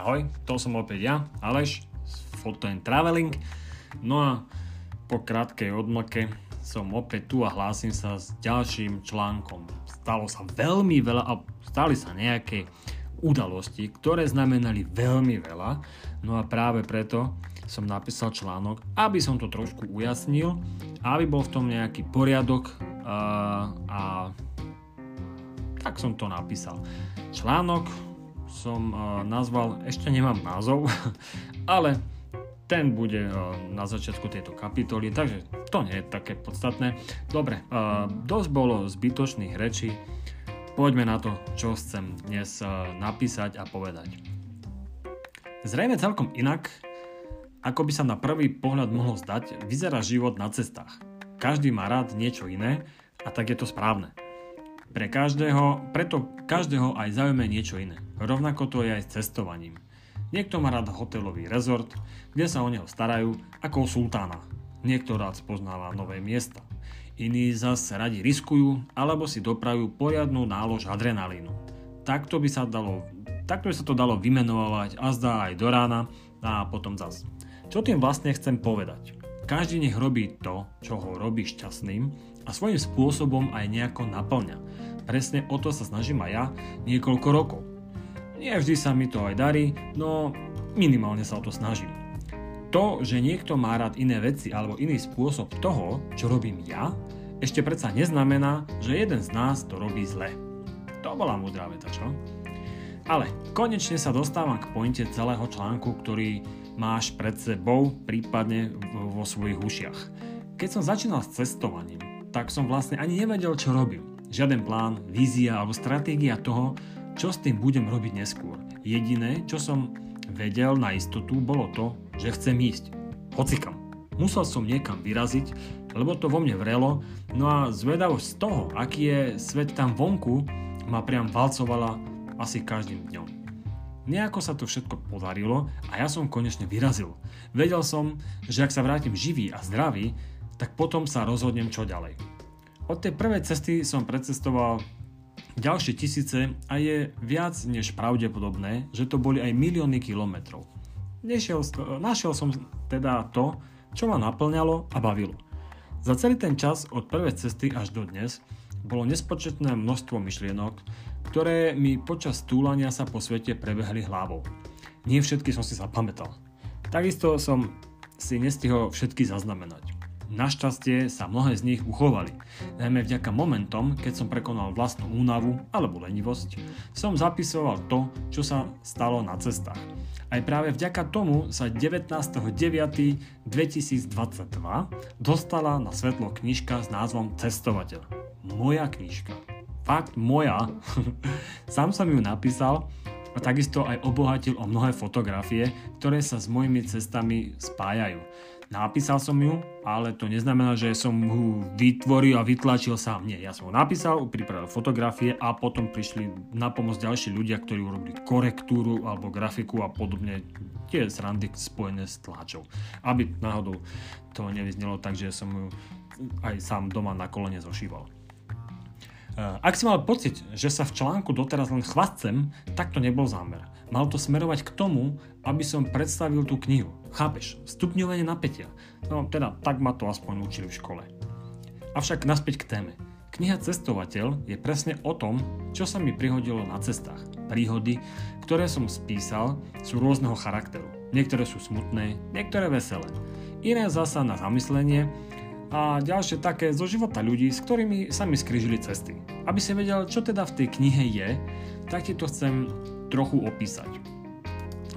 Ahoj, to som opäť ja, Aleš z Photo and Traveling. No a po krátkej odmlke som opäť tu a hlásim sa s ďalším článkom. Stalo sa veľmi veľa a stali sa nejaké udalosti, ktoré znamenali veľmi veľa. No a práve preto som napísal článok, aby som to trošku ujasnil, aby bol v tom nejaký poriadok a, a tak som to napísal. Článok som uh, nazval, ešte nemám názov, ale ten bude uh, na začiatku tejto kapitoly, takže to nie je také podstatné. Dobre, uh, dosť bolo zbytočných rečí, poďme na to, čo chcem dnes napísať a povedať. Zrejme celkom inak, ako by sa na prvý pohľad mohlo zdať, vyzerá život na cestách. Každý má rád niečo iné a tak je to správne. Pre každého, preto každého aj zaujme niečo iné. Rovnako to je aj s cestovaním. Niekto má rád hotelový rezort, kde sa o neho starajú ako sultána. Niekto rád spoznáva nové miesta. Iní zase radi riskujú alebo si dopravujú poriadnu nálož adrenalínu. Takto by sa, dalo, takto by sa to dalo vymenovať a zdá aj do rána a potom zas. Čo tým vlastne chcem povedať? Každý nech robí to, čo ho robí šťastným a svojím spôsobom aj nejako naplňa. Presne o to sa snažím aj ja niekoľko rokov. Nie vždy sa mi to aj darí, no minimálne sa o to snažím. To, že niekto má rád iné veci alebo iný spôsob toho, čo robím ja, ešte predsa neznamená, že jeden z nás to robí zle. To bola múdra veta, čo? Ale konečne sa dostávam k pointe celého článku, ktorý máš pred sebou, prípadne vo svojich ušiach. Keď som začínal s cestovaním, tak som vlastne ani nevedel, čo robím. Žiaden plán, vízia alebo stratégia toho, čo s tým budem robiť neskôr. Jediné, čo som vedel na istotu, bolo to, že chcem ísť. Hocikam. Musel som niekam vyraziť, lebo to vo mne vrelo, no a zvedavosť z toho, aký je svet tam vonku, ma priam valcovala asi každým dňom. Nejako sa to všetko podarilo a ja som konečne vyrazil. Vedel som, že ak sa vrátim živý a zdravý, tak potom sa rozhodnem čo ďalej. Od tej prvej cesty som precestoval ďalšie tisíce a je viac než pravdepodobné, že to boli aj milióny kilometrov. Nešiel, našiel som teda to, čo ma naplňalo a bavilo. Za celý ten čas od prvej cesty až do dnes bolo nespočetné množstvo myšlienok, ktoré mi počas túlania sa po svete prebehli hlavou. Nie všetky som si zapamätal. Takisto som si nestihol všetky zaznamenať. Našťastie sa mnohé z nich uchovali. Najmä vďaka momentom, keď som prekonal vlastnú únavu alebo lenivosť, som zapisoval to, čo sa stalo na cestách. Aj práve vďaka tomu sa 19.9.2022 dostala na svetlo knižka s názvom Cestovateľ. Moja knižka. Fakt moja. Sám som ju napísal takisto aj obohatil o mnohé fotografie, ktoré sa s mojimi cestami spájajú. Napísal som ju, ale to neznamená, že som ju vytvoril a vytlačil sám. Nie, ja som ho napísal, pripravil fotografie a potom prišli na pomoc ďalší ľudia, ktorí urobili korektúru alebo grafiku a podobne tie srandy spojené s tlačou. Aby náhodou to nevyznelo tak, že som ju aj sám doma na kolene zošíval. Eh, ak si mal pocit, že sa v článku doteraz len chvastcem, tak to nebol zámer. Mal to smerovať k tomu, aby som predstavil tú knihu. Chápeš? Stupňovanie napätia. No teda, tak ma to aspoň učili v škole. Avšak naspäť k téme. Kniha Cestovateľ je presne o tom, čo sa mi prihodilo na cestách. Príhody, ktoré som spísal, sú rôzneho charakteru. Niektoré sú smutné, niektoré veselé. Iné zasa na zamyslenie a ďalšie také zo života ľudí, s ktorými sa mi skrižili cesty. Aby si vedel, čo teda v tej knihe je, tak ti to chcem trochu opísať.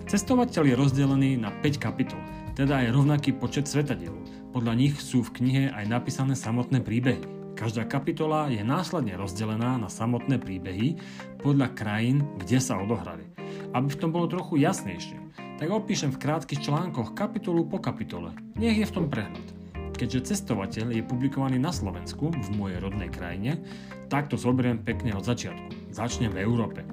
Cestovateľ je rozdelený na 5 kapitol, teda je rovnaký počet svetadiel. Podľa nich sú v knihe aj napísané samotné príbehy. Každá kapitola je následne rozdelená na samotné príbehy podľa krajín, kde sa odohrali. Aby v tom bolo trochu jasnejšie, tak opíšem v krátkych článkoch kapitolu po kapitole. Nech je v tom prehľad. Keďže cestovateľ je publikovaný na Slovensku, v mojej rodnej krajine, tak to zoberiem pekne od začiatku. Začnem v Európe.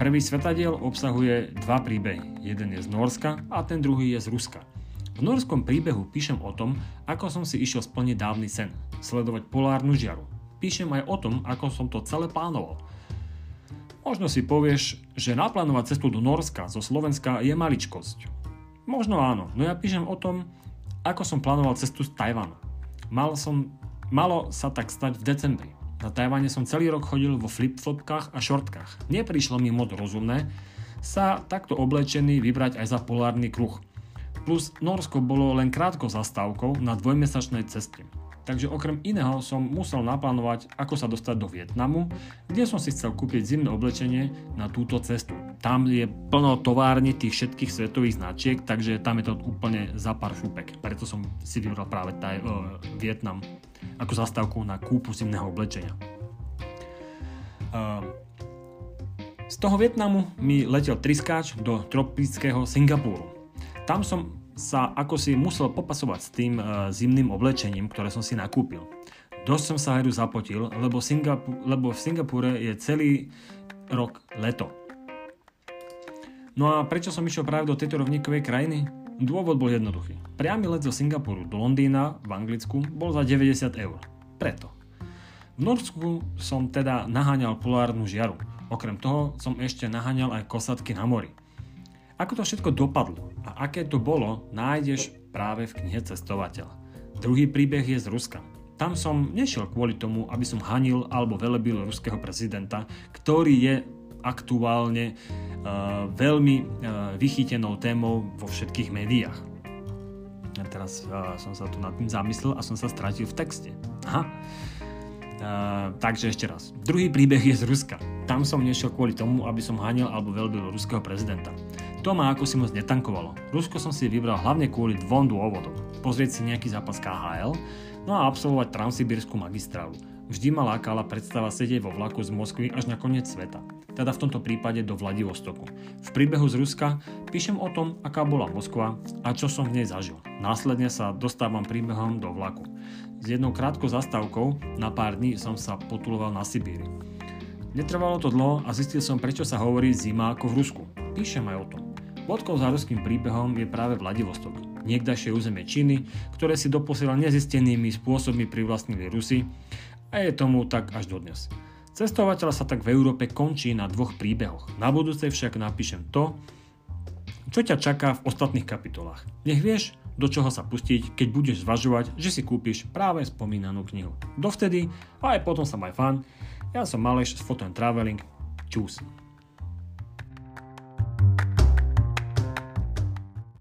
Prvý svetadiel obsahuje dva príbehy. Jeden je z Norska a ten druhý je z Ruska. V norskom príbehu píšem o tom, ako som si išiel splniť dávny sen, sledovať polárnu žiaru. Píšem aj o tom, ako som to celé plánoval. Možno si povieš, že naplánovať cestu do Norska zo Slovenska je maličkosť. Možno áno, no ja píšem o tom, ako som plánoval cestu z Tajvanu. Mal som, malo sa tak stať v decembri. Na Tajvane som celý rok chodil vo flip-flopkách a šortkách. Neprišlo mi moc rozumné sa takto oblečený vybrať aj za polárny kruh. Plus Norsko bolo len krátko zastávkou na dvojmesačnej ceste. Takže okrem iného som musel naplánovať, ako sa dostať do Vietnamu, kde som si chcel kúpiť zimné oblečenie na túto cestu. Tam je plno továrni tých všetkých svetových značiek, takže tam je to úplne za pár šúpek. Preto som si vybral práve taj, uh, Vietnam ako zastávku na kúpu zimného oblečenia. Uh, z toho Vietnamu mi letel triskáč do tropického Singapúru. Tam som sa ako si musel popasovať s tým uh, zimným oblečením, ktoré som si nakúpil. Dosť som sa hru zapotil, lebo, Singapu- lebo v Singapúre je celý rok leto. No a prečo som išiel práve do tejto rovníkovej krajiny? Dôvod bol jednoduchý. Priamy let zo Singapuru do Londýna v Anglicku bol za 90 eur. Preto. V Norsku som teda naháňal polárnu žiaru. Okrem toho som ešte naháňal aj kosatky na mori. Ako to všetko dopadlo a aké to bolo, nájdeš práve v knihe Cestovateľ. Druhý príbeh je z Ruska. Tam som nešiel kvôli tomu, aby som hanil alebo velebil ruského prezidenta, ktorý je aktuálne uh, veľmi uh, vychytenou témou vo všetkých médiách. A teraz uh, som sa tu nad tým zamyslel a som sa stratil v texte. Aha. Uh, takže ešte raz. Druhý príbeh je z Ruska. Tam som nešiel kvôli tomu, aby som hanil alebo velbil ruského prezidenta. To ma ako si moc netankovalo. Rusko som si vybral hlavne kvôli dvom dôvodom. Pozrieť si nejaký zápas KHL, no a absolvovať transsibírskú magistrálu. Vždy ma lákala predstava sedieť vo vlaku z Moskvy až na koniec sveta, teda v tomto prípade do Vladivostoku. V príbehu z Ruska píšem o tom, aká bola Moskva a čo som v nej zažil. Následne sa dostávam príbehom do vlaku. S jednou krátkou zastávkou na pár dní som sa potuloval na Sibíri. Netrvalo to dlho a zistil som, prečo sa hovorí zima ako v Rusku. Píšem aj o tom. Bodkou za ruským príbehom je práve Vladivostok, niekdajšie územie Číny, ktoré si doposiaľ nezistenými spôsobmi privlastnili Rusy a je tomu tak až dodnes. Cestovateľ sa tak v Európe končí na dvoch príbehoch. Na budúce však napíšem to, čo ťa čaká v ostatných kapitolách. Nech vieš, do čoho sa pustiť, keď budeš zvažovať, že si kúpiš práve spomínanú knihu. Dovtedy, a aj potom sa maj fan, ja som Maleš Photo and Traveling. Čus.